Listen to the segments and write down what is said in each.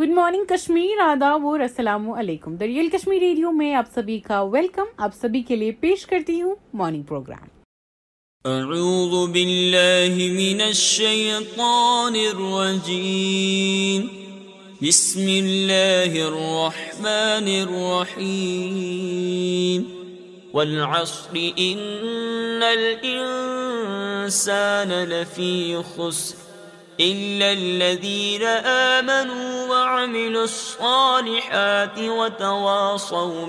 Good morning Kashmir ادا و رسلام علیکم دریال کشمیر ریڈیو میں آپ سبھی کا ویلکم آپ سبھی کے لیے پیش کرتی ہوں مارننگ پروگرام اعوذ باللہ من الشیطان الرجیم بسم اللہ الرحمن الرحیم والعصر ان الانسان لفی خسر إلا الذين آمنوا وعملوا الصالحات وتواصوا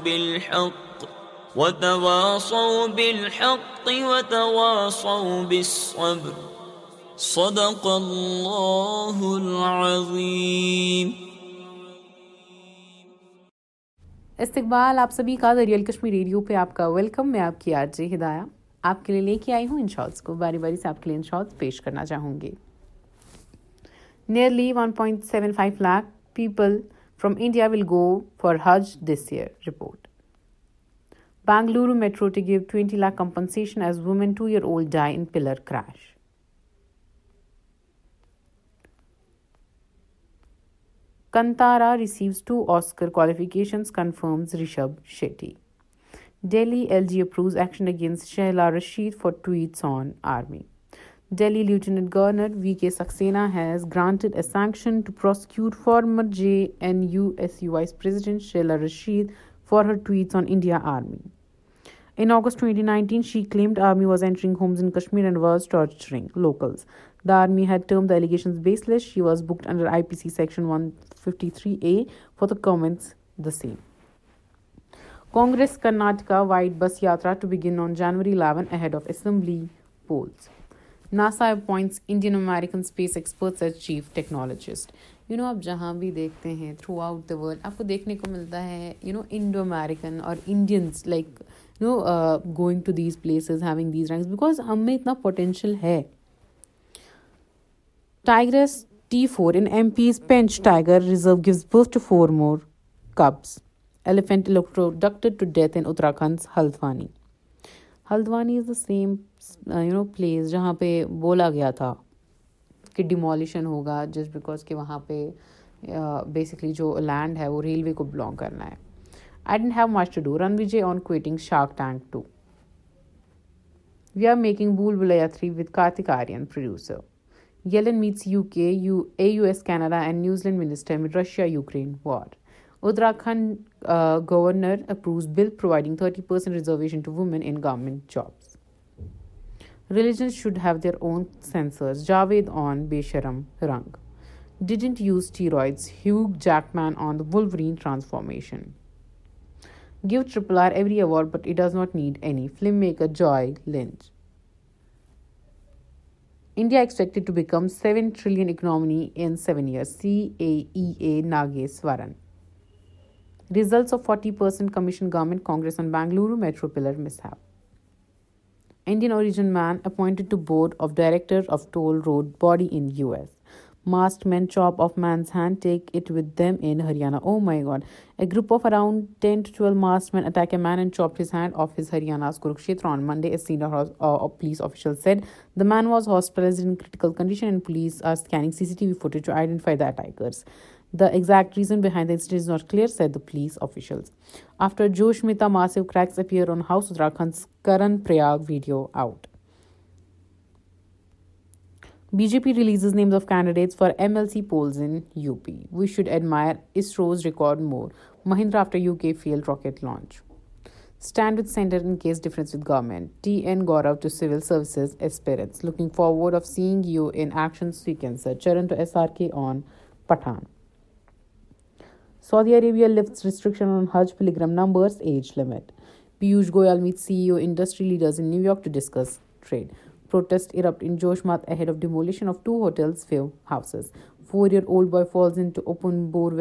وتواصوا وتواصوا بالحق بالحق بالصبر صدق استقبال آپ سبھی کا ریئل کشمیر ریڈیو پہ آپ کا ویلکم میں آپ کی آج ہدایہ آپ کے لیے لے کے آئی ہوں ان شاءٹس کو باری باری سے آپ کے لیے ان شاءٹ پیش کرنا چاہوں گی Nearly 1.75 lakh people from India will go for Hajj this year, report. Bangalore Metro to give 20 lakh compensation as woman 2-year-old die in pillar crash. Kantara receives 2 Oscar qualifications, confirms Rishabh Shetty. Delhi LG approves action against Sheila Rashid for tweets on army. Delhi lieutenant governor V K Saxena has granted a sanction to prosecute J N U S U vice president Shehla Rashid for her tweets on India army انگسٹین she claimed army was entering بکڈر I P C section three A for the same Congress Karnataka wide bus yatra to begin on January eleven ahead of assembly polls NASA appoints Indian experts as chief technologist you know آپ جہاں بھی دیکھتے ہیں throughout the world آپ کو دیکھنے کو ملتا ہے یو نو انڈو امیریکن اور Indians like you know going to these places having these because ہم میں اتنا پوٹینشیل ہے tigers T four in M P's Pench tiger reserve gives birth to four more cubs in Uttarakhand Haldwani Haldwani is the same you know place جہاں پہ بولا گیا تھا کہ ڈیمالیشن ہوگا جسٹ بیکاز کہ وہاں پہ بیسکلی uh, جو لینڈ ہے وہ ریلوے کو بلانگ کرنا ہے I didn't have much to do Ranvijay on quitting Shark Tank to we are making بول three with Kartik Aaryan producer Yellen meets U U U K A S Canada and land minister amid Russia Ukraine war Uttarakhand governor approves bill providing thirty percent reservation to women in government jobs Religions should have their own censors. Javed on Besharam Rang didn't use steroids. Hugh Jackman on the Wolverine transformation. Give Triple R every award, but it does not need any. Filmmaker Joy Lynch. India expected to become 7 trillion economy in 7 years. CAEA Nageswaran. Results of 40% Commission Government Congress on Bangalore Metro Pillar mishap. Indian origin man appointed to board of director of toll road body in US. Masked men chop off man's hand, take it with them in Haryana. Oh my god. A group of around 10 to 12 masked men attack a man and chopped his hand off his Haryana's Kurukshetra on Monday, a senior uh, police official said. The man was hospitalized in critical condition and police are scanning CCTV footage to identify the attackers. The exact reason behind this is not clear said police officials after Joshimath's cracks appear on houses Uttarakhand's Karnaprayag video out B J P releases names candidates for M L C polls in U P we should admire his rose record more Mahindra after U K fail rocket launch stand with centre in case difference with government T M Gaurav to civil services aspirants looking forward of seeing you انشن sequence Charan to S R K on Pathaan Saudi Arabia lifts restriction four year old boy falls in open bore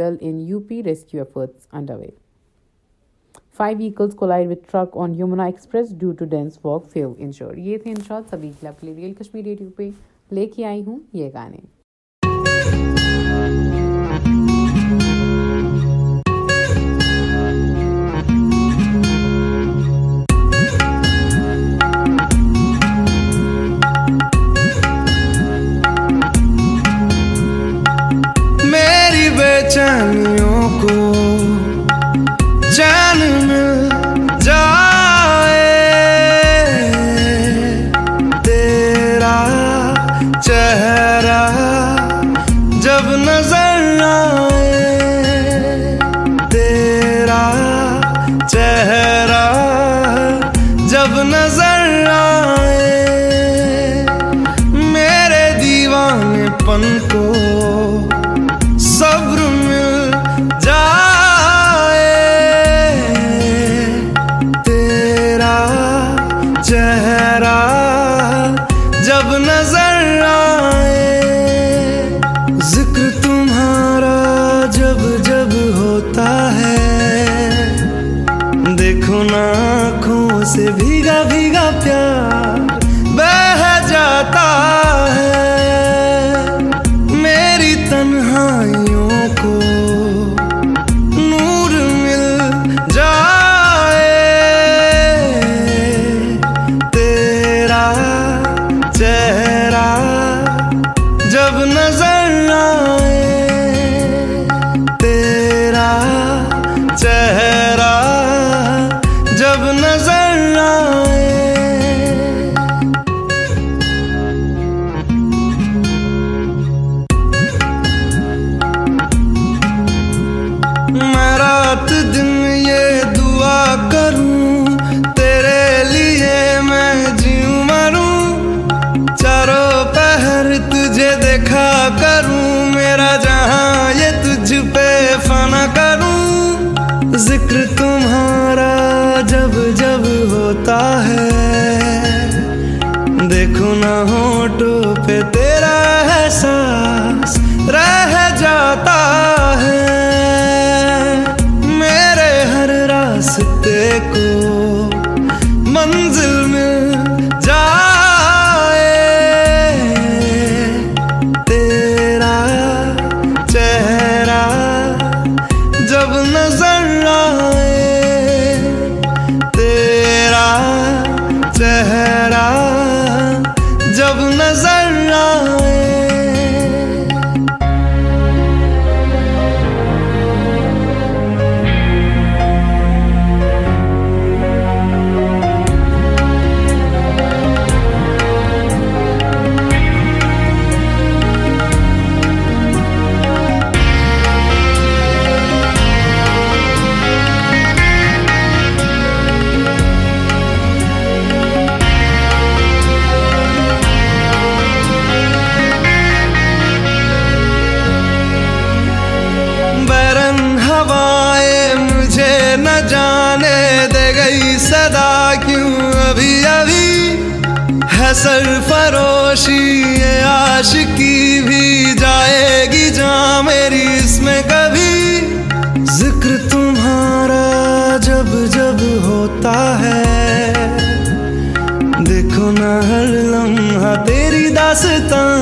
پہ لے کے آئی ہوں یہ گانے دیکھنا نہ to پہ تیرا احساس رہ جاتا داستان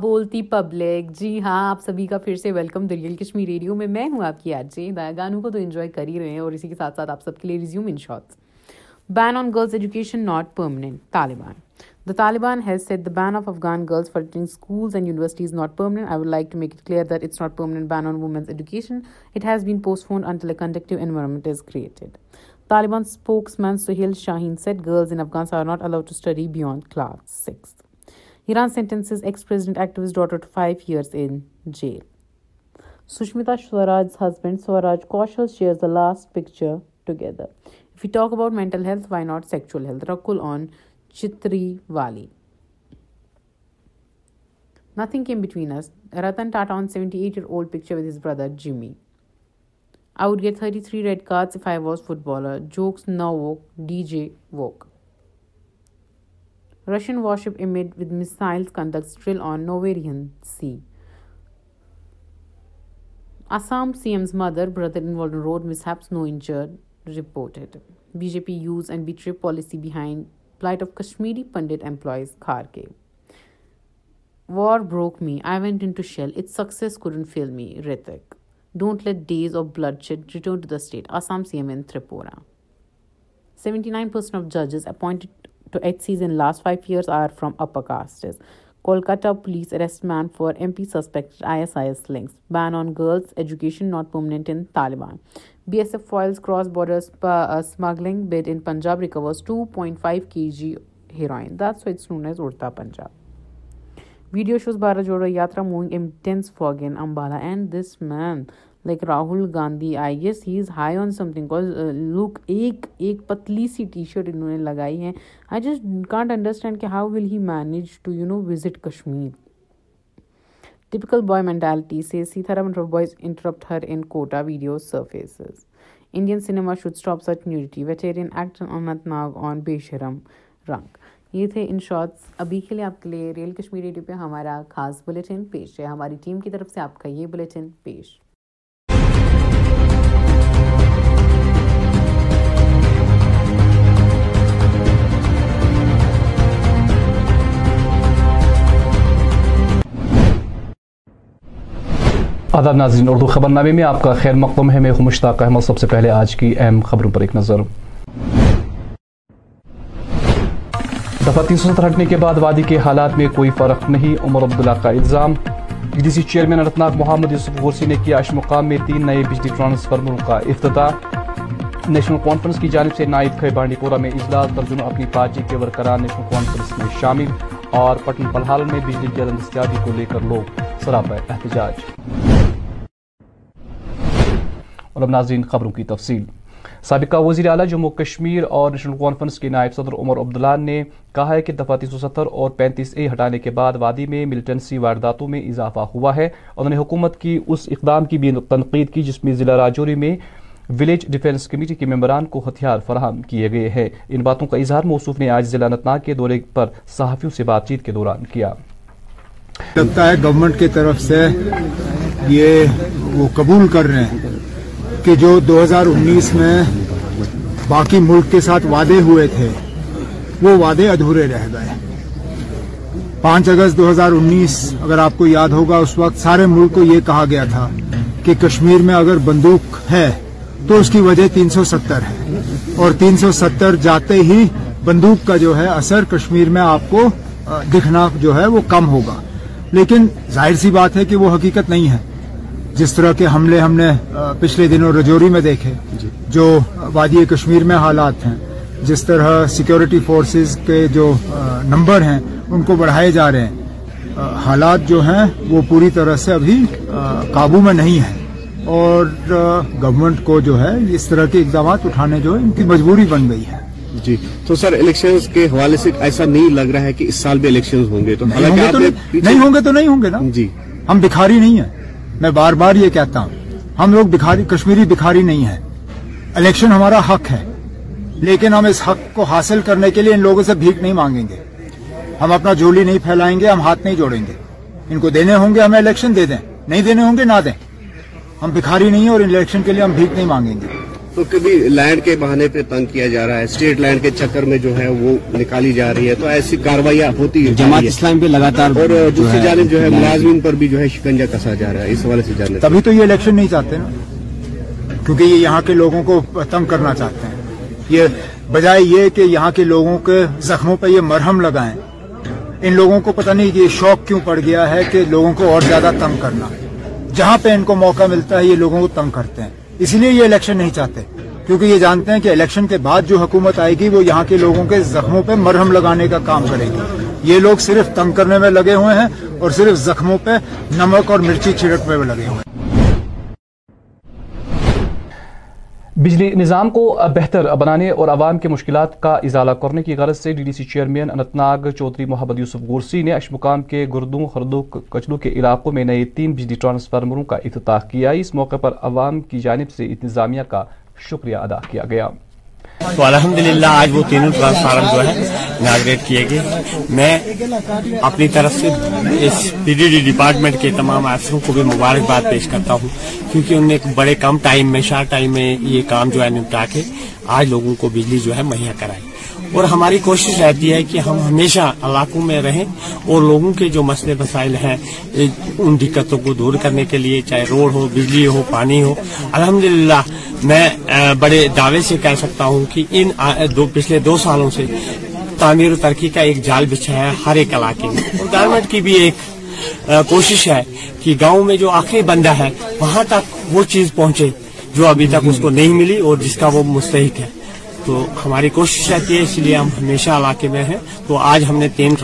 بولتی پبلک جی ہاں آپ سبھی کا پھر سے ویلکم دریل کشمیر ریڈیو میں میں ہوں آپ کی آج گانوں کو تو انجوائے کر ہی رہے ہیں اور اسی کے ساتھ ساتھ آپ سب کے لیے resume in shorts ban on girls education not permanent Taliban the Taliban has set the ban of Afghan girls farming schools and universities not permanent I would like to make it clear that it's not permanent ban on women's education it has been postponed a conducive environment is created Taliban spokesman Suhail Shaheen said girls in Afghans are not allowed to study beyond class six Iran sentences ex-president activist daughter to 5 years in jail. Sushmita Swaraj's husband Swaraj Kaushal shares the last picture together. If we talk about mental health, why not sexual health? Rakul on Chitriwali. Nothing came between us. Ratan Tata on 78-year-old picture with his brother Jimmy. I would get 33 red cards if I was footballer. Jokes now woke. DJ woke. Russian warship armed with missiles conducts drill on Norwegian sea Assam C M's mother brother in road B J P uses and policy behind flight of Kashmiri Pandit employees خار K war broke me I wants six core fail me Hrithik don't let days of بلڈیٹ Assam C M in Tripura seventy ninety of ججز upped to 8 seasons in last 5 years are from upper castes. Kolkata police arrest man for MP suspected ISIS links. Ban on girls' education not permanent in Taliban. BSF foils cross-border uh, smuggling bid in Punjab, recovers 2.5 kg heroin. That's why it's known as Urta Punjab. Video shows Bharat Jodo Yatra moving intense fog in Ambala, and this man like Rahul Gandhi I guess he is high on something because look ایک ایک پتلی سی T shirt انہوں نے لگائی ہے I just can't understand کہ how will he manage to you know visit Kashmir typical boy mentality سے boys interrupt her in Kota video surfaces Indian cinema should stop such nudity veteran act Anantnag on بے شرم رنگ یہ تھے ان shorts ابھی کے لیے آپ کے لیے ریئل کشمیر ریڈیو پہ ہمارا خاص بلیٹن پیش ہے ہماری ٹیم کی طرف سے آپ کا یہ بلیٹن پیش آداب ناظرین اردو خبر نامے میں آپ کا خیر مقدم ہے میں ہوں مشتاق احمد سب سے پہلے آج کی اہم خبروں پر ایک نظر دفعہ تین سو ستر ہٹنے کے بعد وادی کے حالات میں کوئی فرق نہیں عمر عبداللہ کا الزام B D C chairman Anantnag Mohammad Yousuf Ghorsi نے کیا مقام میں تین نئے بجلی ٹرانسفارمروں کا افتتاح نیشنل کانفرنس کی جانب سے نائب ناقے بانڈی پورہ میں اجلاس درجن اپنی پارٹی کے برقرار نیشنل کانفرنس میں شامل اور پٹن پلحال میں بجلی عدم دستیابی کو لے کر لوگ سراپا احتجاج اور سابقہ وزیر اعلیٰ جموں کشمیر اور نیشنل کانفرنس کے نائب صدر عمر عبداللہ نے کہا ہے کہ تین سو ستر اور پینتیس اے ہٹانے کے بعد وادی میں ملٹنسی وارداتوں میں اضافہ ہوا ہے انہوں نے حکومت کی اس اقدام کی بھی تنقید کی جس میں ضلع راجوری میں ولیج ڈیفنس کمیٹی کے ممبران کو ہتھیار فراہم کیے گئے ہیں ان باتوں کا اظہار موصوف نے آج ضلع نتنا کے دورے پر صحافیوں سے بات چیت کے دوران کیا لگتا ہے گورنمنٹ طرف سے یہ وہ قبول کر رہے ہیں کہ جو دو ہزار انیس میں باقی ملک کے ساتھ وعدے ہوئے تھے وہ وعدے ادھورے رہ گئے پانچ اگست دو ہزار انیس اگر آپ کو یاد ہوگا اس وقت سارے ملک کو یہ کہا گیا تھا کہ کشمیر میں اگر بندوق ہے تو اس کی وجہ تین سو ستر ہے اور تین سو ستر جاتے ہی بندوق کا جو ہے اثر کشمیر میں آپ کو دکھنا جو ہے وہ کم ہوگا لیکن ظاہر سی بات ہے کہ وہ حقیقت نہیں ہے جس طرح کے حملے ہم نے پچھلے دنوں رجوری میں دیکھے جی۔ جو وادی کشمیر میں حالات ہیں جس طرح سیکیورٹی فورسز کے جو نمبر ہیں ان کو بڑھائے جا رہے ہیں حالات جو ہیں وہ پوری طرح سے ابھی قابو میں نہیں ہیں اور گورنمنٹ کو جو ہے اس طرح کے اقدامات اٹھانے جو ان کی مجبوری بن گئی ہے جی تو سر الیکشنز کے حوالے سے ایسا نہیں لگ رہا ہے کہ اس سال بھی الیکشنز ہوں گے تو نہیں ہوں گے تو نہیں ہوں گے نا جی ہم بکھاری نہیں ہیں میں بار بار یہ کہتا ہوں ہم لوگ بکھاری کشمیری بکھاری نہیں ہیں الیکشن ہمارا حق ہے لیکن ہم اس حق کو حاصل کرنے کے لیے ان لوگوں سے بھیک نہیں مانگیں گے ہم اپنا جولی نہیں پھیلائیں گے ہم ہاتھ نہیں جوڑیں گے ان کو دینے ہوں گے ہمیں الیکشن دے دیں نہیں دینے ہوں گے نہ دیں ہم بکھاری نہیں ہیں اور الیکشن کے لیے ہم بھیک نہیں مانگیں گے تو کبھی لینڈ کے بہانے پہ تنگ کیا جا رہا ہے اسٹیٹ لینڈ کے چکر میں جو ہے وہ نکالی جا رہی ہے تو ایسی کاروائیاں ہوتی ہے جماعت اسلام پہ لگاتار اور دوسری جانب جو ہے ملازمین پر بھی جو ہے شکنجہ کسا جا رہا ہے اس حوالے سے جانب تبھی تو یہ الیکشن نہیں چاہتے نا کیونکہ یہ یہاں کے لوگوں کو تنگ کرنا چاہتے ہیں یہ بجائے یہ کہ یہاں کے لوگوں کے زخموں پہ یہ مرہم لگائیں ان لوگوں کو پتہ نہیں یہ شوق کیوں پڑ گیا ہے کہ لوگوں کو اور زیادہ تنگ کرنا جہاں پہ ان کو موقع ملتا ہے یہ لوگوں کو تنگ کرتے ہیں اسی لیے یہ الیکشن نہیں چاہتے کیونکہ یہ جانتے ہیں کہ الیکشن کے بعد جو حکومت آئے گی وہ یہاں کے لوگوں کے زخموں پہ مرہم لگانے کا کام کرے گی یہ لوگ صرف تنگ کرنے میں لگے ہوئے ہیں اور صرف زخموں پہ نمک اور مرچی چھڑکنے میں لگے ہوئے ہیں بجلی نظام کو بہتر بنانے اور عوام کے مشکلات کا ازالہ کرنے کی غرض سے D D C chairman Anantnag ناگ چودھری محمد یوسف گورسی نے اشمقام کے گردوں خردوں کچلو کے علاقوں میں نئے تین بجلی ٹرانسفارمروں کا افتتاح کیا اس موقع پر عوام کی جانب سے انتظامیہ کا شکریہ ادا کیا گیا تو الحمدللہ آج وہ تینوں ٹرانسفارم جو ہے ناگریٹ کیے گئے میں اپنی طرف سے اس پی ڈی ڈی ڈپارٹمنٹ کے تمام افسروں کو بھی مبارکباد پیش کرتا ہوں کیونکہ کہ ایک بڑے کم ٹائم میں شارٹ ٹائم میں یہ کام جو ہے نمٹا کے آج لوگوں کو بجلی جو ہے مہیا کرائی اور ہماری کوشش رہتی ہے کہ ہم ہمیشہ علاقوں میں رہیں اور لوگوں کے جو مسئلے مسائل ہیں ان دقتوں کو دور کرنے کے لیے چاہے روڈ ہو بجلی ہو پانی ہو الحمدللہ میں بڑے دعوے سے کہہ سکتا ہوں کہ ان پچھلے دو سالوں سے تعمیر و ترقی کا ایک جال بچھا ہے ہر ایک علاقے میں گورنمنٹ کی بھی ایک کوشش ہے کہ گاؤں میں جو آخری بندہ ہے وہاں تک وہ چیز پہنچے جو ابھی تک اس کو نہیں ملی اور جس کا وہ مستحق ہے تو ہماری کوشش رہتی ہے اس لیے ہم ہمیشہ علاقے میں ہیں تو آج ہم نے تین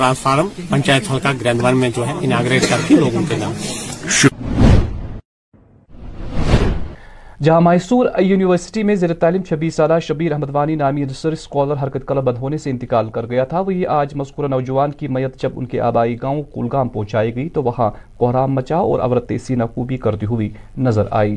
میں جو ہے کر کے کے لوگوں جہاں میسور یونیورسٹی میں زیر تعلیم چھبیس سالہ شبیر احمد وانی نامی ریسرچ اسکالر حرکت کلب بند ہونے سے انتقال کر گیا تھا وہی آج مذکورہ نوجوان کی میت جب ان کے آبائی گاؤں کولگام پہنچائی گئی تو وہاں کوہرام مچا اور عورت کوبی کرتی ہوئی نظر آئی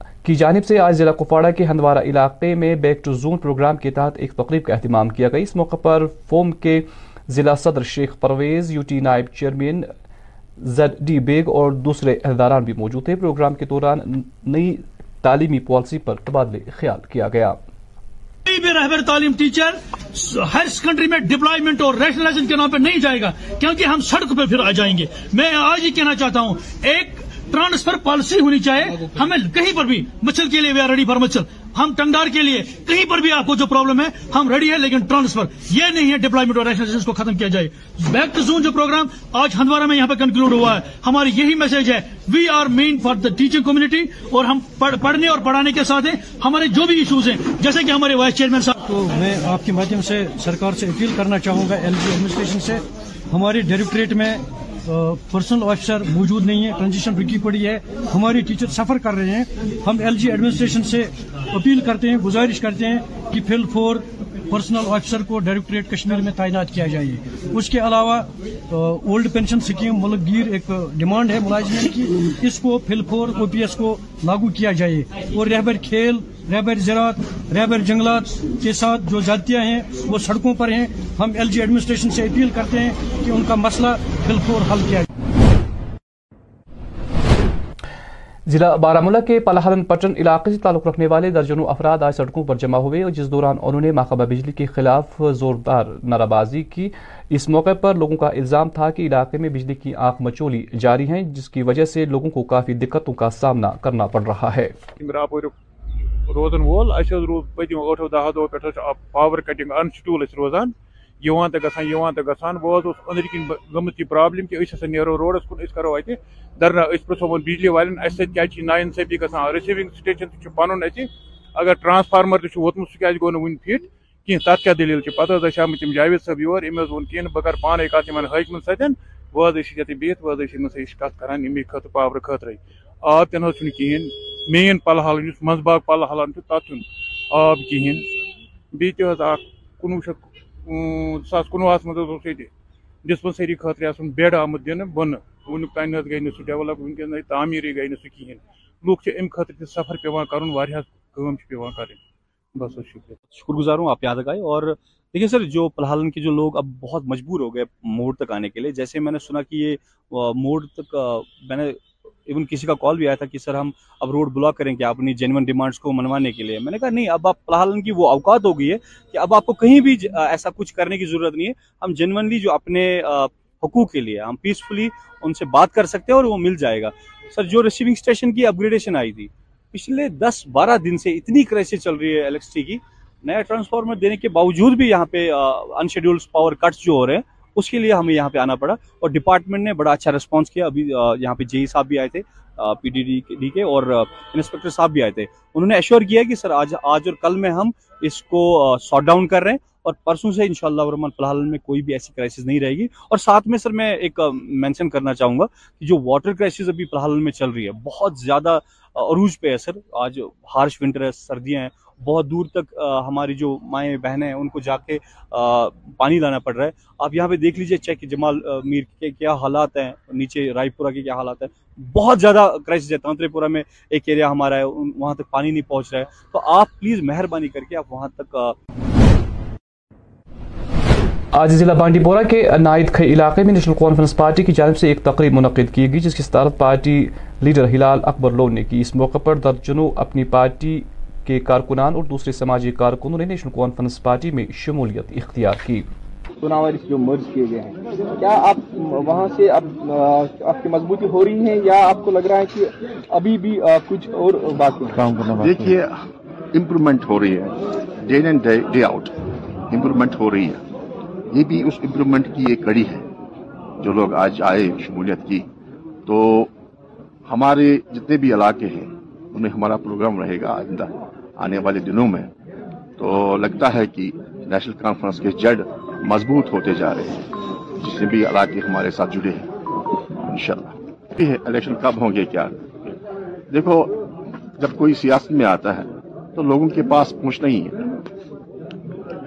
کی جانب سے آج ضلع کپواڑہ کے ہندوارہ علاقے میں بیک ٹو زون پروگرام کے تحت ایک تقریب کا اہتمام کیا گیا اس موقع پر فوم کے ضلع صدر شیخ پرویز یو ٹی نائب چیئرمین زد ڈی بیگ اور دوسرے اہداران بھی موجود تھے پروگرام کے دوران نئی تعلیمی پالیسی پر تبادلے خیال کیا گیا میں رہبر تعلیم ٹیچر اور کے نام نہیں جائے گا کیونکہ ہم سڑک پر جائیں گے میں آج ہی کہنا چاہتا ہوں ایک ٹرانسفر پالیسی ہونی چاہیے ہمیں کہیں پر بھی مچھل کے لیے وی آر ریڈی فار مچھل ہم ٹنگار کے لیے کہیں پر بھی آپ کو جو پرابلم ہے ہم ریڈی ہے لیکن ٹرانسفر یہ نہیں ہے ڈپلائمنٹ اور کو ختم کیا جائے بیک ٹو زون جو پروگرام آج ہندوارہ میں یہاں پہ کنکلوڈ ہوا ہے ہماری یہی میسج ہے we are man for the teaching community اور ہم پڑھنے اور پڑھانے کے ساتھ ہیں ہمارے جو بھی ایشوز ہیں جیسے کہ ہمارے وائس چیئرمین صاحب تو میں آپ کے مادھیم سے سرکار سے اپیل کرنا چاہوں گا ایل جی ایڈمنسٹریشن سے ہماری ڈائریکٹریٹ میں پرسنل آفیسر موجود نہیں ہے ٹرانزیشن رکی پڑی ہے ہماری ٹیچر سفر کر رہے ہیں ہم ایل جی ایڈمنسٹریشن سے اپیل کرتے ہیں گزارش کرتے ہیں کہ فل فور پرسنل آفیسر کو ڈائریکٹریٹ کشمیر میں تعینات کیا جائے اس کے علاوہ اولڈ پینشن سکیم ملک گیر ایک ڈیمانڈ ہے ملازمین کی اس کو فل فور او پی ایس کو لاگو کیا جائے اور رہبر کھیل رہبر زراعت رہبر جنگلات کے ساتھ جو جاتیاں ہیں وہ سڑکوں پر ہیں ہم ایل جی ایڈمنسٹریشن سے اپیل کرتے ہیں کہ ان کا مسئلہ فور حل کیا جائے ضلع بارہ کے پلہارن پٹن علاقے سے تعلق رکھنے والے درجنوں افراد آج سڑکوں پر جمع ہوئے جس دوران انہوں نے ماقبہ بجلی کے خلاف زوردار نعرہ بازی کی اس موقع پر لوگوں کا الزام تھا کہ علاقے میں بجلی کی آنکھ مچولی جاری ہیں جس کی وجہ سے لوگوں کو کافی دقتوں کا سامنا کرنا پڑ رہا ہے وہ تو گن گرابلم روڈس اس کرو در ناس پو بجلی والن اتنے ناینصی گا رسیوگ سٹیشن تنہر ٹرانسفارم تک گونے فٹ کھین تک کیا دل پیسے آم جاوید صاحب یور اماوی ون ٹین بہت کرانے کتنے حاجم سین بہت وہ سیش کر آب تہن مین پل حال منباگ پلہ تب آب کل کنوش شیت زٕ ساس کُنوُہَس منٛز حظ اوس ییٚتہِ ڈِسپَنسٔری خٲطرٕ آسُن بیٚڈ آمُت دِنہٕ بۄنہٕ وٕنیُک تانۍ حظ گٔے نہٕ سُہ ڈٮ۪ولَپ وٕنکٮ۪ن نَے تعمیٖرٕے گٔے نہٕ سُہ کِہیٖنۍ لُکھ چھِ اَمہِ خٲطرٕ تہِ سفر پیٚوان کَرُن واریاہ کٲم چھِ پیٚوان کَرٕنۍ بس حظ شُکریہ شکر گزار ہوں آپ یاد آئے اور دیکھیے سر جو پلحالن کے جو لوگ اب بہت مجبور ہو گئے موڑ تک آنے کے لیے جیسے میں نے سنا کہ یہ موڑ تک میں نے ایون کسی کا کال بھی آیا تھا کہ سر ہم اب روڈ بلاک کریں کہ اپنی جینون کو منوانے کے میں نے کہا نہیں اب آپ فلحال کی وہ اوقات ہو گئی ہے کہ اب آپ کو کہیں بھی ایسا کچھ کرنے کی ضرورت نہیں ہے ہم جینونلی جو اپنے حقوق کے لیے ہم پیسفلی ان سے بات کر سکتے ہیں اور وہ مل جائے گا سر جو ریسیونگ اسٹیشن کی اپ گریڈیشن آئی تھی پچھلے دس بارہ دن سے اتنی کرائسس چل رہی ہے الیکٹرسٹی کی نیا ٹرانسفارمر دینے کے باوجود بھی یہاں پہ ان پاور کٹس جو ہو رہے ہیں اس کے لیے ہمیں یہاں پہ آنا پڑا اور ڈپارٹمنٹ نے بڑا اچھا رسپانس کیا ابھی یہاں پہ جے آئے تھے پی ڈی ڈی ڈی کے اور انسپیکٹر صاحب بھی آئے تھے انہوں نے ایشور کیا کہ سر آج آج اور کل میں ہم اس کو سارٹ ڈاؤن کر رہے ہیں اور پرسوں سے انشاءاللہ شاء اللہ الحال میں کوئی بھی ایسی کرائسس نہیں رہے گی اور ساتھ میں سر میں ایک مینشن کرنا چاہوں گا کہ جو واٹر کرائسس ابھی فی میں چل رہی ہے بہت زیادہ عروج پہ ہے سر آج ہارش ونٹر ہے سردیاں ہیں بہت دور تک ہماری جو مائیں بہنیں ہیں ان کو جا کے پانی لانا پڑ رہا ہے آپ یہاں پہ دیکھ لیجئے چیک جمال میر کے کیا حالات ہیں نیچے رائے پورا پورا میں ایک ایریا ہمارا ہے ہے وہاں تک پانی نہیں پہنچ رہا تو آپ پلیز مہربانی کر کے آپ وہاں تک آج ضلع بانڈی پورہ کے نائد کھئی علاقے میں نیشنل کانفرنس پارٹی کی جانب سے ایک تقریب منعقد کی گئی جس کی صدارت پارٹی لیڈر ہلال اکبر لون نے کی اس موقع پر درجنوں اپنی پارٹی کے کارکنان اور دوسرے سماجی کارکنوں نے نیشنل کانفرنس پارٹی میں شمولیت اختیار کی جو مرض کیے گئے ہیں کیا آپ وہاں سے آپ مضبوطی ہو رہی ہے یا آپ کو لگ رہا ہے کہ ابھی بھی کچھ اور بات دیکھیے امپرومنٹ ہو رہی ہے آؤٹ امپرومنٹ ہو رہی ہے یہ بھی اس امپرومنٹ کی ایک کڑی ہے جو لوگ آج آئے شمولیت کی تو ہمارے جتنے بھی علاقے ہیں انہیں ہمارا پروگرام رہے گا آئندہ آنے والے دنوں میں تو لگتا ہے کہ نیشنل کانفرنس کے جڑ مضبوط ہوتے جا رہے ہیں جس نے بھی علاقے ہمارے ساتھ جڑے ہیں ان شاء اللہ الیکشن کب ہوں گے کیا دیکھو جب کوئی سیاست میں آتا ہے تو لوگوں کے پاس پہنچ ہی ہے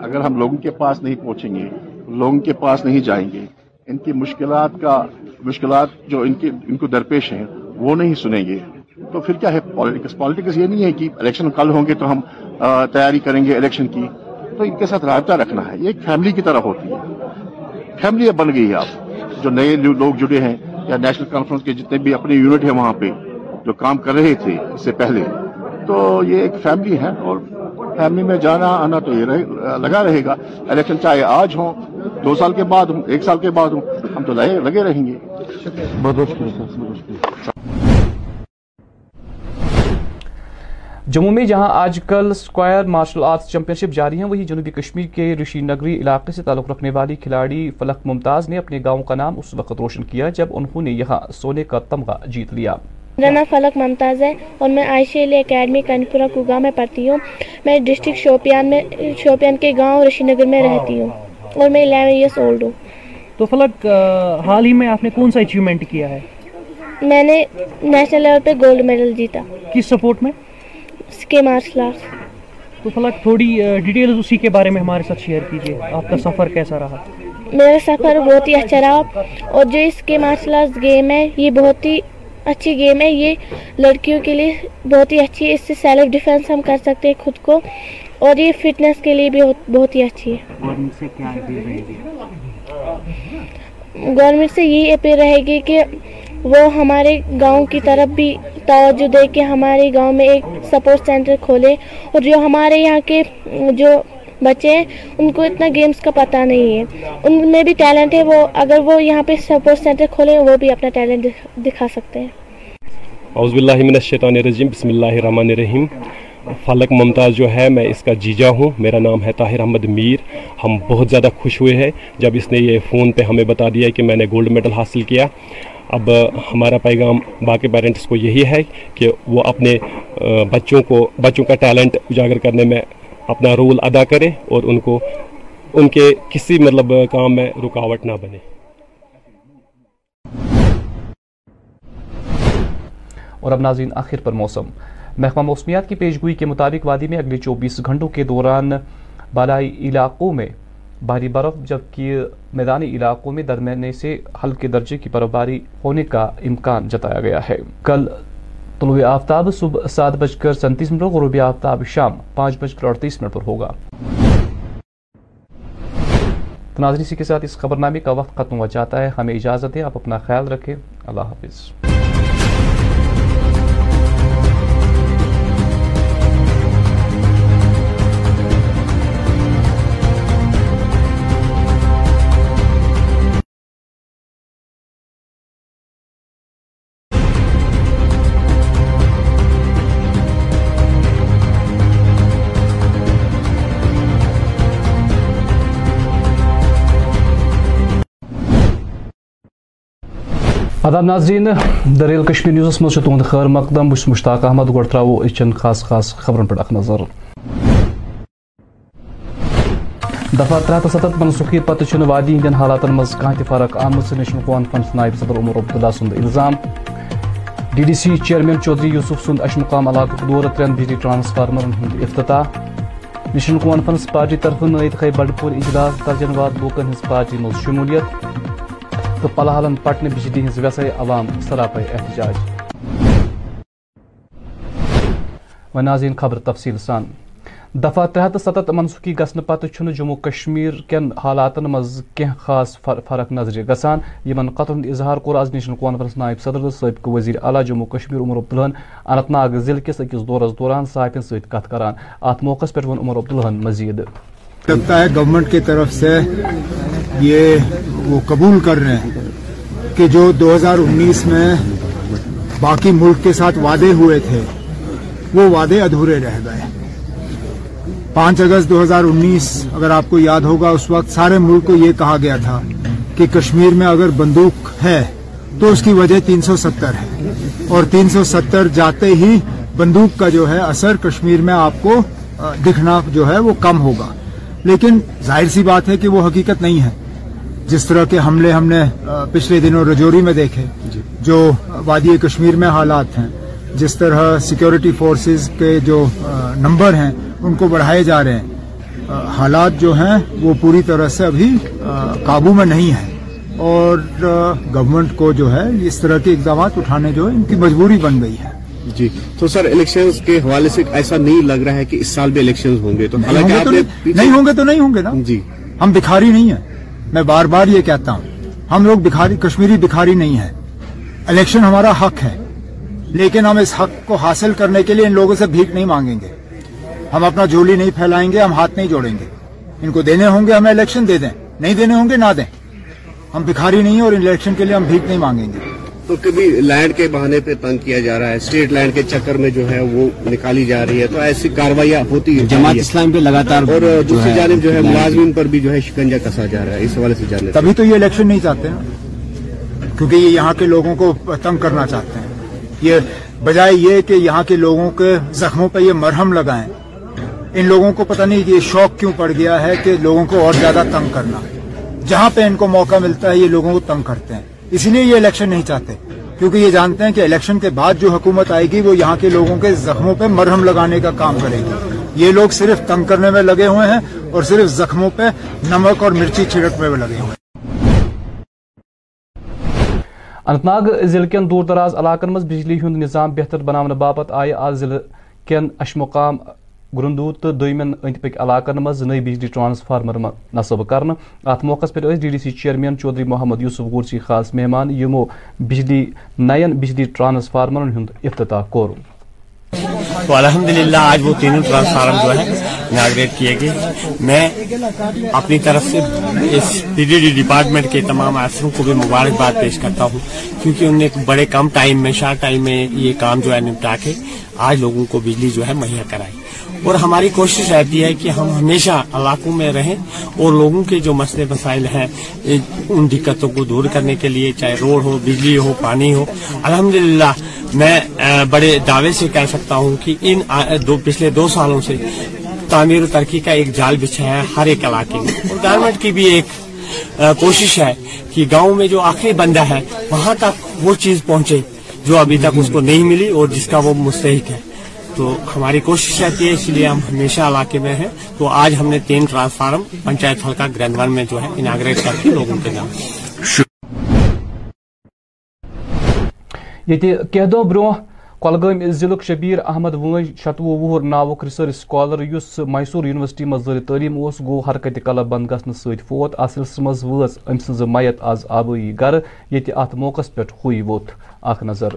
اگر ہم لوگوں کے پاس نہیں پہنچیں گے لوگوں کے پاس نہیں جائیں گے ان کی مشکلات کا مشکلات جو ان کے ان کو درپیش ہیں وہ نہیں سنیں گے تو پھر کیا ہے پالیٹکس پالیٹکس یہ نہیں ہے کہ الیکشن کل ہوں گے تو ہم تیاری کریں گے الیکشن کی تو ان کے ساتھ رابطہ رکھنا ہے یہ ایک فیملی کی طرح ہوتی ہے فیملی بن گئی ہے آپ جو نئے لوگ جڑے ہیں یا نیشنل کانفرنس کے جتنے بھی اپنے یونٹ ہیں وہاں پہ جو کام کر رہے تھے اس سے پہلے تو یہ ایک فیملی ہے اور فیملی میں جانا آنا تو یہ لگا رہے گا الیکشن چاہے آج ہوں دو سال کے بعد ہوں ایک سال کے بعد ہوں ہم تو لگے رہیں گے بہت بہت شکریہ جموں میں جہاں آج کل مارشل آرٹس چیمپئن شپ جاری ہیں وہی جنوبی کشمیر کے رشی نگری علاقے سے تعلق رکھنے والی کھلاڑی فلک ممتاز نے اپنے گاؤں کا نام اس وقت روشن کیا جب انہوں نے یہاں سونے کا تمغہ جیت لیا میرا نام فلک ممتاز ہے اور میں آئی علی اکیڈمی کنپورا اکیڈمی کنپورہ میں پڑھتی ہوں میں ڈسٹرکٹ شوپیان میں شوپیان کے گاؤں رشی نگر میں رہتی ہوں اور میں الیون ایئرس اولڈ ہوں تو فلک حال ہی میں آپ نے کون سا کیا ہے میں نے نیشنل لیول پر گولڈ میڈل جیتا کس سپورٹ میں اس کے مارشلس تو فلک تھوڑی ڈیٹیلز اسی کے بارے میں ہمارے ساتھ شیئر کیجیے آپ کا سفر کیسا رہا میرا سفر بہت ہی اچھا رہا اور جو اس کے مارشل آرٹس گیم ہے یہ بہت ہی اچھی گیم ہے یہ لڑکیوں کے لیے بہت ہی اچھی ہے اس سے سیلف ڈیفینس ہم کر سکتے ہیں خود کو اور یہ فٹنس کے لیے بھی بہت ہی اچھی ہے گورنمنٹ سے یہی اپیل رہے گی کہ وہ ہمارے گاؤں کی طرف بھی توجہ دے کے ہمارے گاؤں میں ایک سپورٹ سینٹر کھولے اور جو ہمارے یہاں کے جو بچے ہیں ان کو اتنا گیمز کا پتہ نہیں ہے ان میں بھی ٹیلنٹ ہے وہ اگر وہ یہاں پہ سپورٹ سینٹر وہ بھی اپنا ٹیلنٹ دکھا سکتے ہیں اعوذ باللہ من الشیطان الرجیم بسم اللہ الرحمن الرحیم فلک ممتاز جو ہے میں اس کا جیجا ہوں میرا نام ہے طاہر احمد میر ہم بہت زیادہ خوش ہوئے ہیں جب اس نے یہ فون پہ ہمیں بتا دیا کہ میں نے گولڈ میڈل حاصل کیا اب ہمارا پیغام باقی پیرنٹس کو یہی ہے کہ وہ اپنے بچوں کو بچوں کا ٹیلنٹ اجاگر کرنے میں اپنا رول ادا کرے اور ان کو ان کے کسی مطلب کام میں رکاوٹ نہ بنے اور اب ناظرین آخر پر موسم محکمہ موسمیات کی پیشگوئی کے مطابق وادی میں اگلے چوبیس گھنٹوں کے دوران بالائی علاقوں میں بھاری برف جبکہ میدانی علاقوں میں درمیانے سے ہلکے درجے کی برف باری ہونے کا امکان جتایا گیا ہے کل طلوع آفتاب صبح سات بج کر سنتیس منٹ آفتاب شام پانچ بج کر اڑتیس منٹ پر ہوگا کے ساتھ اس خبرنامے کا وقت ختم ہو جاتا ہے ہمیں اجازت ہے آپ اپنا خیال رکھیں اللہ حافظ آداب ناظرین دریل کشمیر نیوزس مز تہد خیر مقدم بس مشتاق احمد ترو اچن خاص خاص خبرن اخ نظر دفاع ہتھ ستھ منسوخی پتہ وادی ہند حالات مز کان تہ فرق آمت نیشنل کانفرنس نائب صدر عمر عبد اللہ الزام D D C chairman Chaudhary Yousuf اش Ashmuqam علاقہ دور ترین بجلی ٹرانسفارمرن افتتاح نیشنل کانفرنس پارٹی طرف نئی بڑ پور اجلاس واد لوکن ہز پارٹی مز شمولیت تو پلہلن پٹنہ بجلی ہز ویسائی عوام سلاپے احتجاج و ناظرین خبر تفصیل سان دفعہ ترے ہتھ ستتھ منسوخی گھن پتہ جموں کشمیر کن حالاتن مز کی خاص فرق نظر گسان یمن ہند اظہار کور آز نیشنل کانفرنس نائب صدر تو ثابقہ وزیر اعلیٰ جموں کشمیر عمر عبد اننت ناگ ضلع کس اکس دورس دوران ساقت ست کران ات موقع پہ ون عمر الحن مزید لگتا ہے گورنمنٹ کی طرف سے یہ وہ قبول کر رہے ہیں کہ جو دو ہزار انیس میں باقی ملک کے ساتھ وعدے ہوئے تھے وہ وعدے ادھورے رہ گئے پانچ اگست دو ہزار انیس اگر آپ کو یاد ہوگا اس وقت سارے ملک کو یہ کہا گیا تھا کہ کشمیر میں اگر بندوق ہے تو اس کی وجہ تین سو ستر ہے اور تین سو ستر جاتے ہی بندوق کا جو ہے اثر کشمیر میں آپ کو دکھنا جو ہے وہ کم ہوگا لیکن ظاہر سی بات ہے کہ وہ حقیقت نہیں ہے جس طرح کے حملے ہم نے پچھلے دنوں رجوری میں دیکھے جی۔ جو وادی کشمیر میں حالات ہیں جس طرح سیکیورٹی فورسز کے جو نمبر ہیں ان کو بڑھائے جا رہے ہیں حالات جو ہیں وہ پوری طرح سے ابھی قابو میں نہیں ہیں اور گورنمنٹ کو جو ہے اس طرح کے اقدامات اٹھانے جو ہے ان کی مجبوری بن گئی ہے جی تو سر الیکشن کے حوالے سے ایسا نہیں لگ رہا ہے کہ اس سال بھی الیکشن ہوں گے تو نہیں ہوں گے تو نہیں ہوں گے نا جی ہم بکھاری نہیں ہیں میں بار بار یہ کہتا ہوں ہم لوگ بکھاری کشمیری بکھاری نہیں ہیں الیکشن ہمارا حق ہے لیکن ہم اس حق کو حاصل کرنے کے لیے ان لوگوں سے بھیک نہیں مانگیں گے ہم اپنا جھولی نہیں پھیلائیں گے ہم ہاتھ نہیں جوڑیں گے ان کو دینے ہوں گے ہمیں الیکشن دے دیں نہیں دینے ہوں گے نہ دیں ہم بکھاری نہیں ہیں اور الیکشن کے لیے ہم بھیک نہیں مانگیں گے تو کبھی لینڈ کے بہانے پہ تنگ کیا جا رہا ہے اسٹیٹ لینڈ کے چکر میں جو ہے وہ نکالی جا رہی ہے تو ایسی کاروائیاں ہوتی ہیں جماعت اسلام پہ لگاتار اور دوسری جانب جو ہے ملازمین پر بھی جو ہے شکنجا کسا جا رہا ہے اس حوالے سے تبھی تو یہ الیکشن نہیں چاہتے ہیں کیونکہ یہ یہاں کے لوگوں کو تنگ کرنا چاہتے ہیں یہ بجائے یہ کہ یہاں کے لوگوں کے زخموں پہ یہ مرہم لگائیں ان لوگوں کو پتہ نہیں یہ شوق کیوں پڑ گیا ہے کہ لوگوں کو اور زیادہ تنگ کرنا جہاں پہ ان کو موقع ملتا ہے یہ لوگوں کو تنگ کرتے ہیں اسی لیے یہ الیکشن نہیں چاہتے کیونکہ یہ جانتے ہیں کہ الیکشن کے بعد جو حکومت آئے گی وہ یہاں کے لوگوں کے زخموں پہ مرہم لگانے کا کام کرے گی یہ لوگ صرف تنگ کرنے میں لگے ہوئے ہیں اور صرف زخموں پہ نمک اور مرچی چھڑکنے میں لگے ہوئے ہیں انتناگ ضلع کے دور دراز علاقن مز بجلی ہند نظام بہتر بنانے باپت آئے آج کے اشمقام تو پک علاقن مز نئی بجلی ٹرانسفارمر نصب کر ات موقع پہ D D C chairman Chaudhary Mohammad Yousuf Ghorsi خاص مہمان نین بجلی ٹرانسفارمرن افتتاح کور الحمد للہ آج وہ تینوں ٹرانسفارم جو ہے کیے گئے میں اپنی طرف سے اس پی ڈی ڈی ڈپارٹمنٹ کے تمام افسروں کو بھی مبارکباد پیش کرتا ہوں کیونکہ انہوں نے بڑے کم ٹائم میں شارٹ ٹائم میں یہ کام جو ہے کے آج لوگوں کو بجلی جو ہے مہیا کرائی اور ہماری کوشش رہتی ہے کہ ہم ہمیشہ علاقوں میں رہیں اور لوگوں کے جو مسئلے مسائل ہیں ان دقتوں کو دور کرنے کے لیے چاہے روڈ ہو بجلی ہو پانی ہو الحمدللہ میں بڑے دعوے سے کہہ سکتا ہوں کہ ان پچھلے دو سالوں سے تعمیر و ترقی کا ایک جال بچھا ہے ہر ایک علاقے میں اور گورنمنٹ کی بھی ایک کوشش ہے کہ گاؤں میں جو آخری بندہ ہے وہاں تک وہ چیز پہنچے جو ابھی تک اس کو نہیں ملی اور جس کا وہ مستحق ہے تو ہماری کوشش رہتی ہے اس لیے ہم ہمیشہ علاقے میں ہیں تو آج ہم نے تین ٹرانسفارم پنچایت حلقہ گرندوان میں جو ہے اناگریٹ کر کے لوگوں کے نام یہ کی دو برو کلگام ضلع شبیر احمد وج شتوہ وہر ناوک ریسرچ سکالر اس میسور یونیورسٹی مز زر تعلیم اس گو حرکت کلب بند گھن ست فوت ات سلسلے مز وز ام سز میت آز آبٲیی گر یہ ات موقع پہ ہوئی ووت اخ نظر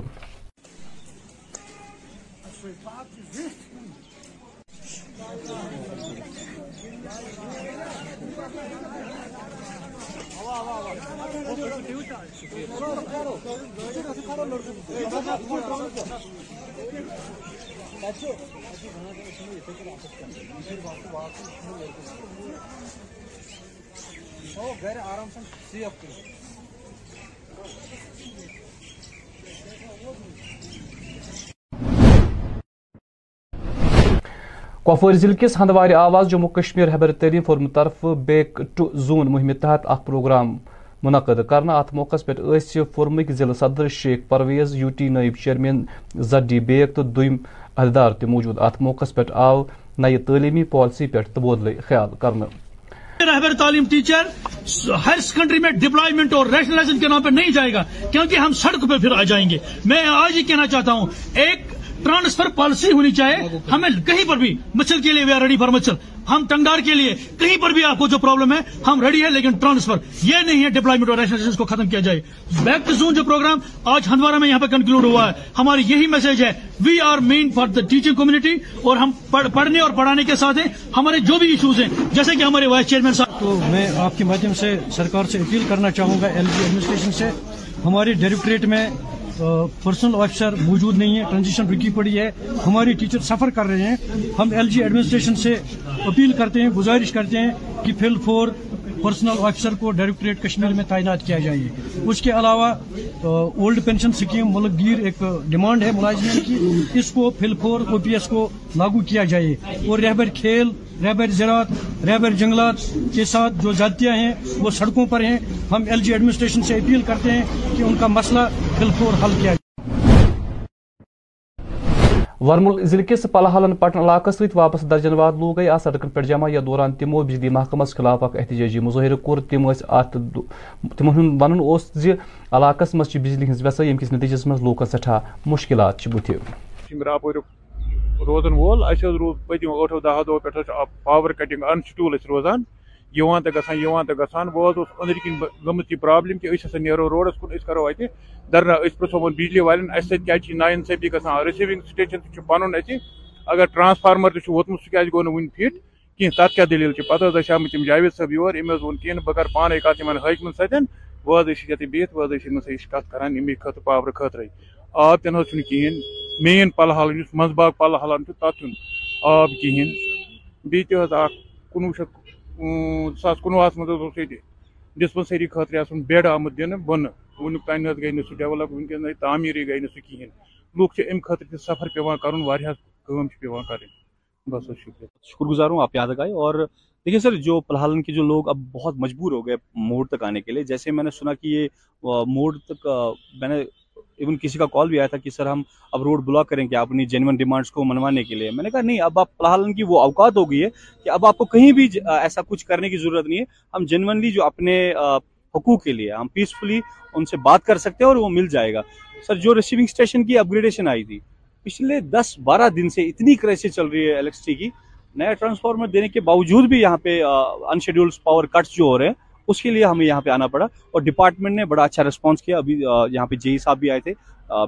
کوپو ضلع کس ہندوار آواز جموں کشمیر حبر ترین فورم طرف بیک ٹو زون مہم تحت اخ پروگرام منعقد کروق پرس فورمک ضلع صدر شیخ پرویز ٹی نائب چیئرمین زد ڈی بیگ تو دم عہدار موجود اتھ موقع پہ آو نئی تعلیمی پالسی پہ تبودل خیال کر رہبر تعلیم ٹیچر ہائر سیکنڈری میں ڈپلائمنٹ اور ریشنلائزن کے نام پہ نہیں جائے گا کیونکہ ہم سڑک پہ پھر آ جائیں گے میں آج ہی کہنا چاہتا ہوں ایک ٹرانسفر پالیسی ہونی چاہیے ہمیں کہیں پر بھی مچھل کے لیے وی آر ریڈی فار مچھل ہم ٹنگار کے لیے کہیں پر بھی آپ کو جو پرابلم ہے ہم ریڈی ہے لیکن ٹرانسفر یہ نہیں ہے ڈپلائمنٹ کو ختم کیا جائے بیک ٹو زون جو پروگرام آج ہندوارا میں یہاں پہ کنکلوڈ ہوا ہے ہماری یہی میسج ہے we are men for the teaching community اور ہم پڑھنے اور پڑھانے کے ساتھ ہیں ہمارے جو بھی ایشوز ہیں جیسے کہ ہمارے وائس چیئرمین صاحب تو میں آپ کے مادھیم سے سرکار سے اپیل کرنا چاہوں گا ایل جی ایڈمنسٹریشن سے ہماری ڈائریکٹریٹ میں پرسنل آفیسر موجود نہیں ہے ٹرانزیشن رکی پڑی ہے ہماری ٹیچر سفر کر رہے ہیں ہم ایل جی ایڈمنسٹریشن سے اپیل کرتے ہیں گزارش کرتے ہیں کہ فل فور پرسنل آفیسر کو ڈائریکٹریٹ کشمیر میں تعینات کیا جائے اس کے علاوہ اولڈ پینشن سکیم ملک گیر ایک ڈیمانڈ ہے ملازمین کی اس کو پھل فور او پی ایس کو لاگو کیا جائے اور رہبر کھیل رہبر زراعت رہبر جنگلات کے ساتھ جو جاتیاں ہیں وہ سڑکوں پر ہیں ہم ایل جی ایڈمنسٹریشن سے اپیل کرتے ہیں کہ ان کا مسئلہ فور حل کیا جائے ورمل ضلع کس پلحالن پٹن علاقہ ست واپس درجن واد لوگ گئی آج سڑکن پہ جمع یتھ دوران تمو بجلی محکمہ خلاف اخ احتجاجی مظاہرہ کور تم ات تمہن ون اس علاقہ بجلی ہز ویسے کس نتیجس مز لوکن سٹھا مشکلات روزن وول پتم پاور روزان گاس تو گا وہ ادر کن گرابلم کہوڑ کنس کرو درناہ پھر بجلی والے سکی نا رِسیٖوِنٛگ گا تہِ سٹیشن پَنُن اَسہِ اگر کینٛہہ تَتھ کیٛاہ دٔلیٖل چھِ پَتہٕ کیا دلچسپ آمٕتۍ آ جاوید صٲب یور ٹین بہ کر پانے کات حاجم سین وجہ بہت وجہ سے کَران امی خط پاورٕ خرے آب کِہیٖنۍ مین آب کِہیٖنۍ بیٚیہِ تہِ حظ اَکھ کُنوُہ بی زٕ ساس کُنوُہَس منٛز حظ اوس ییٚتہِ ڈِسپَنسٔری خٲطرٕ آسُن بیٚڈ آمُت دِنہٕ بۄنہٕ وٕنیُک تانۍ نہ حظ گٔے نہٕ سُہ ڈٮ۪ولَپ وٕنکٮ۪ن نَے تعمیٖرٕے گٔے نہٕ سُہ کِہیٖنۍ لُکھ چھِ اَمہِ خٲطرٕ تہِ سفر پیٚوان کَرُن واریاہ کٲم چھِ پیٚوان کَرٕنۍ بس حظ شُکریہ شکر گزار ہوں آپ یاد آئے اور دیکھیے سر جو پلحالن کے جو لوگ اب بہت مجبور ہو گئے موڑ تک آنے کے لیے جیسے میں نے سنا کہ یہ موڑ تک میں نے ایون کسی کا کال بھی آیا تھا کہ سر ہم اب روڈ بلاک کریں کیا اپنی جینون ڈیمانڈس کو منوانے کے لیے میں نے کہا نہیں اب آپ فلاح کی وہ اوقات ہو گئی ہے کہ اب آپ کو کہیں بھی ایسا کچھ کرنے کی ضرورت نہیں ہے ہم جینونلی جو اپنے حقوق کے لیے ہم پیسفلی ان سے بات کر سکتے ہیں اور وہ مل جائے گا سر جو ریسیونگ اسٹیشن کی اپ گریڈیشن آئی تھی پچھلے دس بارہ دن سے اتنی کرائسس چل رہی ہے الیکٹرسٹی کی نیا ٹرانسفارمر دینے کے باوجود بھی یہاں پہ ان پاور کٹس جو ہو رہے ہیں اس کے لیے ہمیں یہاں پہ آنا پڑا اور ڈپارٹمنٹ نے بڑا اچھا ریسپانس کیا ابھی یہاں پہ جے ای صاحب بھی آئے تھے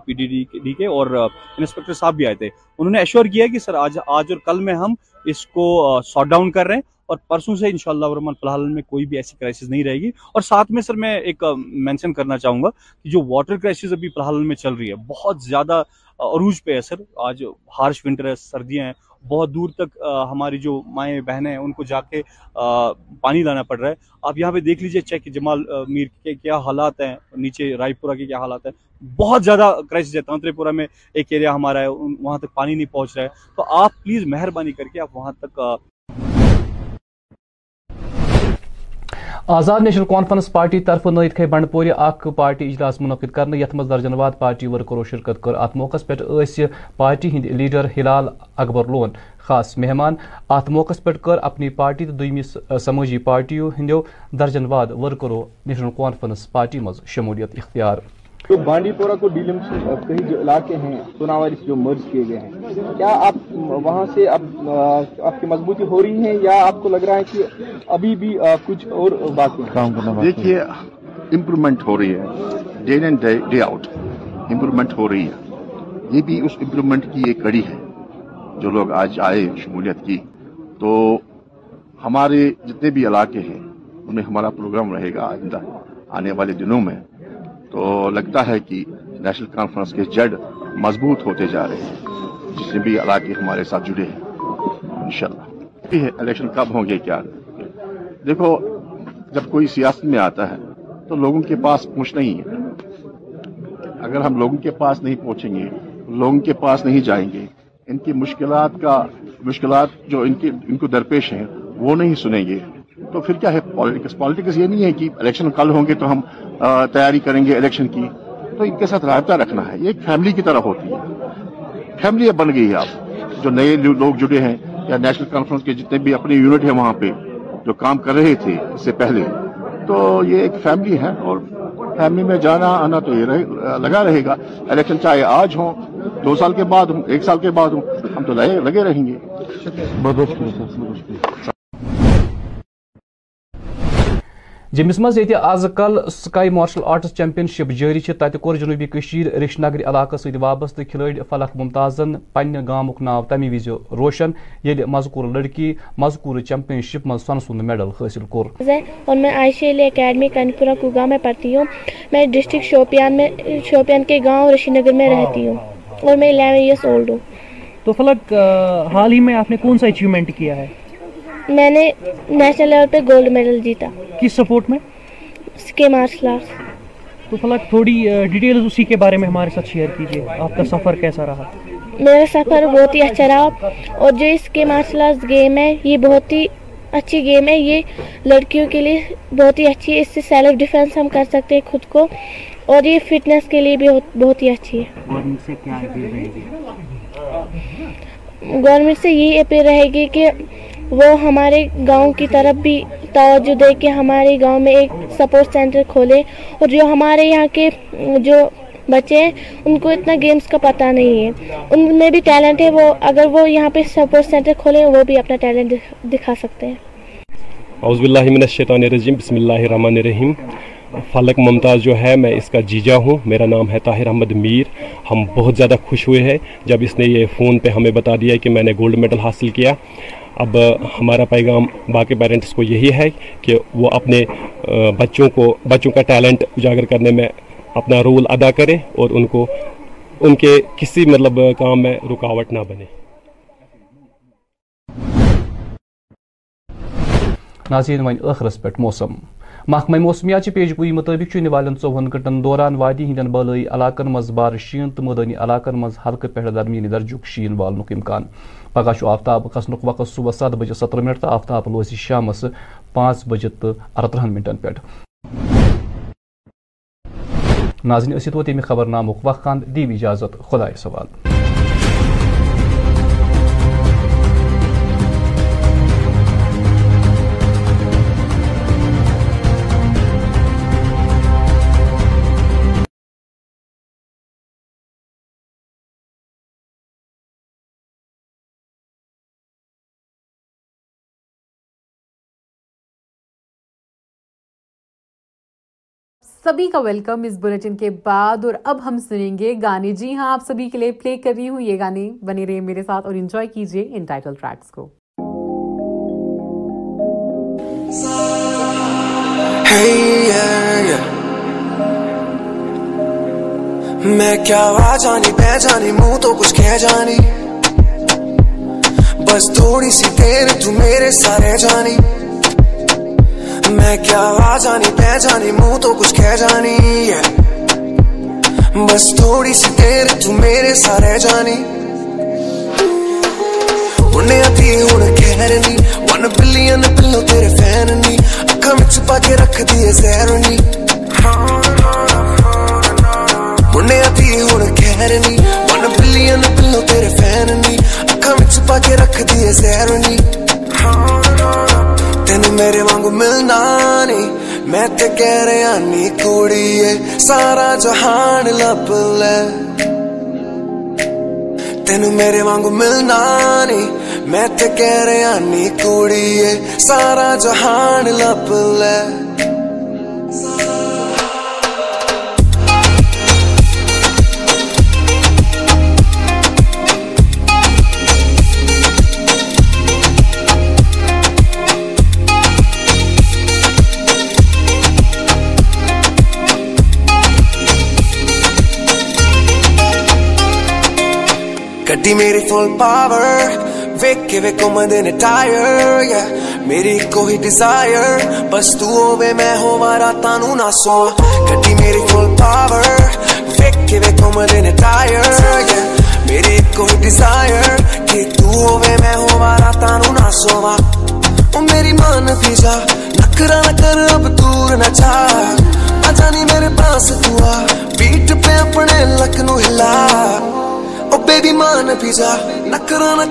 پی ڈی ڈی کے اور انسپیکٹر صاحب بھی آئے تھے انہوں نے ایشور کیا کہ سر آج آج اور کل میں ہم اس کو شاٹ ڈاؤن کر رہے ہیں اور پرسوں سے انشاءاللہ شاء اللہ میں کوئی بھی ایسی کرائسس نہیں رہے گی اور ساتھ میں سر میں ایک مینشن کرنا چاہوں گا کہ جو واٹر کرائسس ابھی فلاح میں چل رہی ہے بہت زیادہ عروج پہ ہے سر آج ہارش ونٹر ہے سردیاں ہیں بہت دور تک ہماری جو مائیں بہنیں ہیں ان کو جا کے پانی لانا پڑ رہا ہے آپ یہاں پہ دیکھ لیجئے چیک جمال میر کے کیا حالات ہیں نیچے رائے پورا کے کیا حالات ہیں بہت زیادہ ہے تانترے پورا میں ایک ایریا ہمارا ہے وہاں تک پانی نہیں پہنچ رہا ہے تو آپ پلیز مہربانی کر کے آپ وہاں تک آزاد نیشنل کانفرنس پارٹی طرف بنڈ بنڈور اخ پارٹی اجلاس منعقد کرنے یت مز درجن واد پارٹی ورکرو شرکت کر ات موقع پہ پارٹی ہند لیڈر ہلال اکبر لون خاص مہمان ات موقع پہ کر اپنی پارٹی تو سماجی پارٹیو ہندو درجن واد ورکرو نیشنل کانفرنس پارٹی مز شمولیت اختیار تو بانڈی پورا کئی جو علاقے ہیں جو مرض کیے گئے ہیں کیا آپ وہاں سے اب آپ کی مضبوطی ہو رہی ہے یا آپ کو لگ رہا ہے کہ ابھی بھی کچھ اور بات دیکھیے امپرومنٹ ہو رہی ہے آؤٹ امپرومنٹ ہو رہی ہے یہ بھی اس امپرومنٹ کی ایک کڑی ہے جو لوگ آج آئے شمولیت کی تو ہمارے جتنے بھی علاقے ہیں ان میں ہمارا پروگرام رہے گا آئندہ آنے والے دنوں میں تو لگتا ہے کہ نیشنل کانفرنس کے جڑ مضبوط ہوتے جا رہے ہیں جس بھی علاقے ہمارے ساتھ جڑے ہیں انشاءاللہ شاء اللہ الیکشن کب ہوں گے کیا دیکھو جب کوئی سیاست میں آتا ہے تو لوگوں کے پاس پہنچنا ہی اگر ہم لوگوں کے پاس نہیں پہنچیں گے لوگوں کے پاس نہیں جائیں گے ان کی مشکلات کا مشکلات جو ان کی ان کو درپیش ہیں وہ نہیں سنیں گے تو پھر کیا ہے پالیٹکس یہ نہیں ہے کہ الیکشن کل ہوں گے تو ہم تیاری کریں گے الیکشن کی تو ان کے ساتھ رابطہ رکھنا ہے یہ ایک فیملی کی طرح ہوتی ہے فیملی بن گئی ہے آپ جو نئے لوگ جڑے ہیں یا نیشنل کانفرنس کے جتنے بھی اپنے یونٹ ہیں وہاں پہ جو کام کر رہے تھے اس سے پہلے تو یہ ایک فیملی ہے اور فیملی میں جانا آنا تو یہ لگا رہے گا الیکشن چاہے آج ہوں دو سال کے بعد ہوں ایک سال کے بعد ہوں ہم تو لگے رہیں گے منٛز ییٚتہِ آج کل سکائی مارشل آرٹس چیمپینشپ جاری جنوبیشنگر علاقہ سابستہ کھِلٲڑۍ فلق ممتازن گامُک ناو تَمہِ وِزِ روشن مزکور لڑکی کون سا مز کیا حاصل میں نے نیشنل لیول پہ گولڈ میڈل جیتا کس سپورٹ میں اس کے مارشل آرٹس تو فلاک تھوڑی ڈیٹیلز اسی کے بارے میں ہمارے ساتھ شیئر کیجئے آپ کا سفر کیسا رہا میرا سفر بہت ہی اچھا رہا اور جو اس کے مارشل آرٹس گیم ہے یہ بہت ہی اچھی گیم ہے یہ لڑکیوں کے لیے بہت ہی اچھی ہے اس سے سیلف ڈیفنس ہم کر سکتے ہیں خود کو اور یہ فٹنس کے لیے بھی بہت ہی اچھی ہے گورنمنٹ سے یہی اپیل رہے گی کہ وہ ہمارے گاؤں کی طرف بھی توجہ دے کے ہمارے گاؤں میں ایک سپورٹ سینٹر کھولے اور جو ہمارے یہاں کے جو بچے ہیں ان کو اتنا گیمز کا پتہ نہیں ہے ان میں بھی ٹیلنٹ ہے وہ اگر وہ یہاں پہ سپورٹ سینٹر کھولیں وہ بھی اپنا ٹیلنٹ دکھا سکتے ہیں اعوذ باللہ من الشیطان الرجیم بسم اللہ الرحمن الرحیم فلک ممتاز جو ہے میں اس کا جیجا ہوں میرا نام ہے طاہر احمد میر ہم بہت زیادہ خوش ہوئے ہیں جب اس نے یہ فون پہ ہمیں بتا دیا کہ میں نے گولڈ میڈل حاصل کیا اب ہمارا پیغام باقی پیرنٹس کو یہی ہے کہ وہ اپنے بچوں کو بچوں کا ٹیلنٹ اجاگر کرنے میں اپنا رول ادا کرے اور ان کو ان کے کسی مطلب کام میں رکاوٹ نہ بنے ناظرین پہ موسم محکمہ موسمیات پیش گوئی مطابق والن چوہن گنٹن دوران وادی ہند بالائی علاقن مز بار شین تو مدنی علاقن مز حلقہ پہ درمیانی درج شین والنک امکان پگہ آفتاب کھسن وقت صبح ست بجے سترہ منٹ تو آفتاب لوزی شام پانچ بجے تو ارترہ منٹن پہ ناظرین اسی خبر نامک وقت اجازت خدا سوال سبھی کا ویلکم اس بلٹن کے بعد اور اب ہم سنیں گے گانے جی ہاں آپ سبھی کے لیے پلے کر رہی ہوں یہ گانے بنے رہے میرے ساتھ اور انجوائے کیجیے ان ٹائٹل ٹریکس کو میں کیا جانی جانی منہ تو کچھ کہہ جانی بس تھوڑی سی دیر تو میرے سارے جانی میں کیا جانی جانی منہ تو رکھ سنی ون فین نی اکھا میں چھپا کے رکھ دیے ہاں تین میرے واگ ملنا نی می تہ رہے آنی کو سارا جہان لب لپ لو میرے واگ ملنا نی میت کہہ رہا نی کوڑی ہے سارا جہان لب ل سو میری من پی جا کر بدر نچا جی میرے پاس پوا بیٹ پے اپنے لک نو ہلا ماں جا نا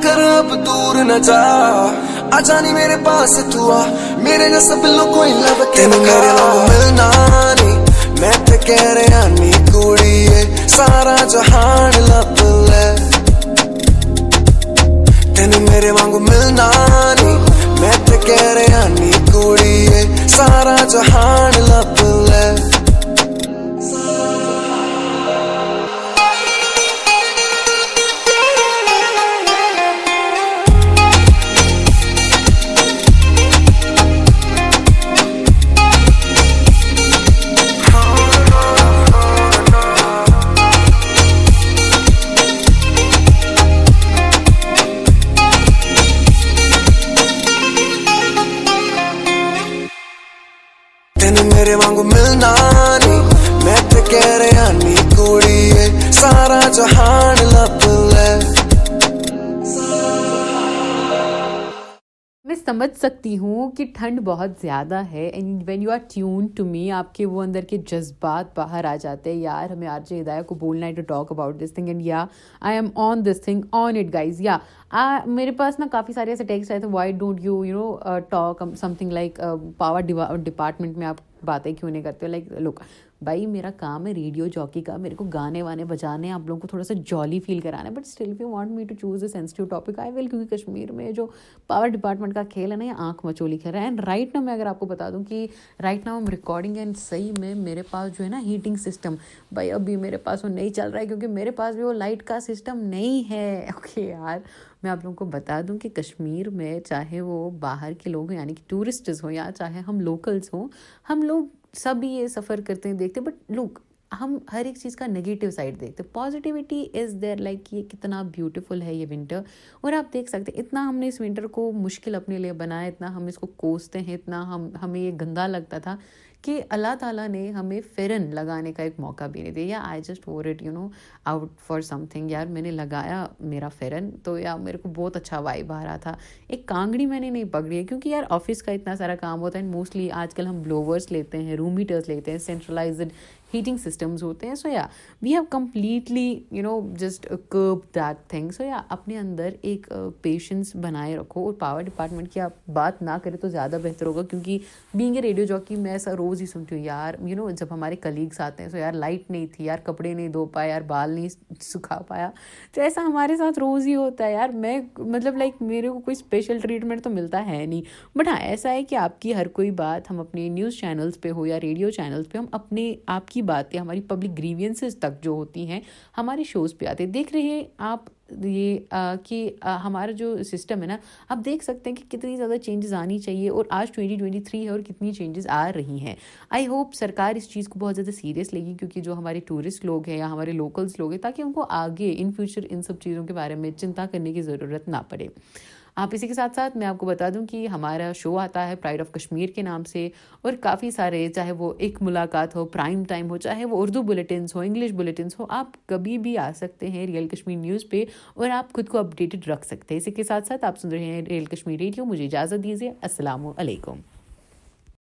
نور نہ جا آ جانی میرے پاس آ میرے نا سب لوگ تے کہہ رہے ہانی گوڑی سارا جہان لے ل میرے وانگو ملنا تے کہہ رہے ہنی کوڑی سارا جہان لے جذبات باہر آ جاتے ہیں یار ہمیں آر جے ہدایہ کو بولنا ہے میرے پاس نا کافی سارے ایسے ٹیکسٹ آئے تھے why don't you you know talk something like power department میں آپ باتیں کیوں نہیں کرتے ہو لائک لک بھائی میرا کام ہے ریڈیو جاکی کا میرے کو گانے وانے بجانے ہیں آپ لوگوں کو تھوڑا سا جالی فیل کرانا ہے but still you want me to choose a sensitive topic I will کیونکہ کشمیر میں جو پاور ڈپارٹمنٹ کا کھیل ہے نا یہ آنکھ مچولی کھیل رہا ہے اینڈ رائٹ نا میں اگر آپ کو بتا دوں کہ رائٹ نا ہم ریکارڈنگ اینڈ صحیح میں میرے پاس جو ہے نا ہیٹنگ سسٹم بھائی ابھی میرے پاس وہ نہیں چل رہا ہے کیونکہ میرے پاس بھی وہ لائٹ کا سسٹم نہیں ہے اوکے یار میں آپ لوگوں کو بتا دوں کہ کشمیر میں چاہے وہ باہر کے لوگ یعنی کہ ٹورسٹز ہوں یا چاہے ہم لوکلس ہوں ہم لوگ سب یہ سفر کرتے ہیں دیکھتے بٹ لک ہم ہر ایک چیز کا نگیٹیو سائڈ دیکھتے پازیٹیوٹی از دیر لائک یہ کتنا بیوٹیفل ہے یہ ونٹر اور آپ دیکھ سکتے اتنا ہم نے اس ونٹر کو مشکل اپنے لیے بنایا اتنا ہم اس کو کوستے ہیں اتنا ہم ہمیں یہ گندا لگتا تھا کہ اللہ تعالیٰ نے ہمیں فرن لگانے کا ایک موقع بھی نہیں دیا یا I just wore it you know out for something یار میں نے لگایا میرا فرن تو یا میرے کو بہت اچھا وائب آ رہا تھا ایک کانگڑی میں نے نہیں پکڑی ہے کیونکہ یار آفس کا اتنا سارا کام ہوتا ہے اینڈ موسٹلی آج کل ہم بلوورس لیتے ہیں روم ہیٹرس لیتے ہیں سینٹرلائزڈ ہیٹنگ سسٹمز ہوتے ہیں so yeah we have completely you know just curb that thing so yeah اپنے اندر ایک پیشنس uh, بنائے رکھو اور پاور ڈپارٹمنٹ کی آپ بات نہ کریں تو زیادہ بہتر ہوگا کیونکہ بینگ اے ریڈیو جاکی میں ایسا روز ہی سنتی ہوں یار یو نو جب ہمارے کلیگس آتے ہیں سو یار لائٹ نہیں تھی یار کپڑے نہیں دھو پائے یار بال نہیں سکھا پایا تو ایسا ہمارے ساتھ روز ہی ہوتا ہے یار میں مطلب لائک میرے کو کوئی اسپیشل ٹریٹمنٹ تو ملتا ہے نہیں بٹ ہاں ایسا ہے کہ آپ کی ہر کوئی بات ہم اپنے نیوز چینلس پہ ہو یا ریڈیو چینلس پہ ہم اپنے آپ کی کی باتیں ہماری پبلک گریوینسز تک جو ہوتی ہیں ہمارے شوز پہ آتے دیکھ رہے ہیں آپ یہ کہ ہمارا جو سسٹم ہے نا آپ دیکھ سکتے ہیں کہ کتنی زیادہ چینجز آنی چاہیے اور آج ٹوئنٹی ٹوئنٹی تھری ہے اور کتنی چینجز آ رہی ہیں آئی ہوپ سرکار اس چیز کو بہت زیادہ سیریس لے گی کیونکہ جو ہمارے ٹورسٹ لوگ ہیں یا ہمارے لوکلس لوگ ہیں تاکہ ان کو آگے ان فیوچر ان سب چیزوں کے بارے میں چنتا کرنے کی ضرورت نہ پڑے آپ اسی کے ساتھ ساتھ میں آپ کو بتا دوں کہ ہمارا شو آتا ہے پرائڈ آف کشمیر کے نام سے اور کافی سارے چاہے وہ ایک ملاقات ہو پرائم ٹائم ہو چاہے وہ اردو بلیٹنس ہو انگلش بلیٹنس ہو آپ کبھی بھی آ سکتے ہیں ریئل کشمیر نیوز پہ اور آپ خود کو اپڈیٹڈ رکھ سکتے ہیں اسی کے ساتھ ساتھ آپ سن رہے ہیں ریئل کشمیر ریڈیو مجھے اجازت دیجیے السلام علیکم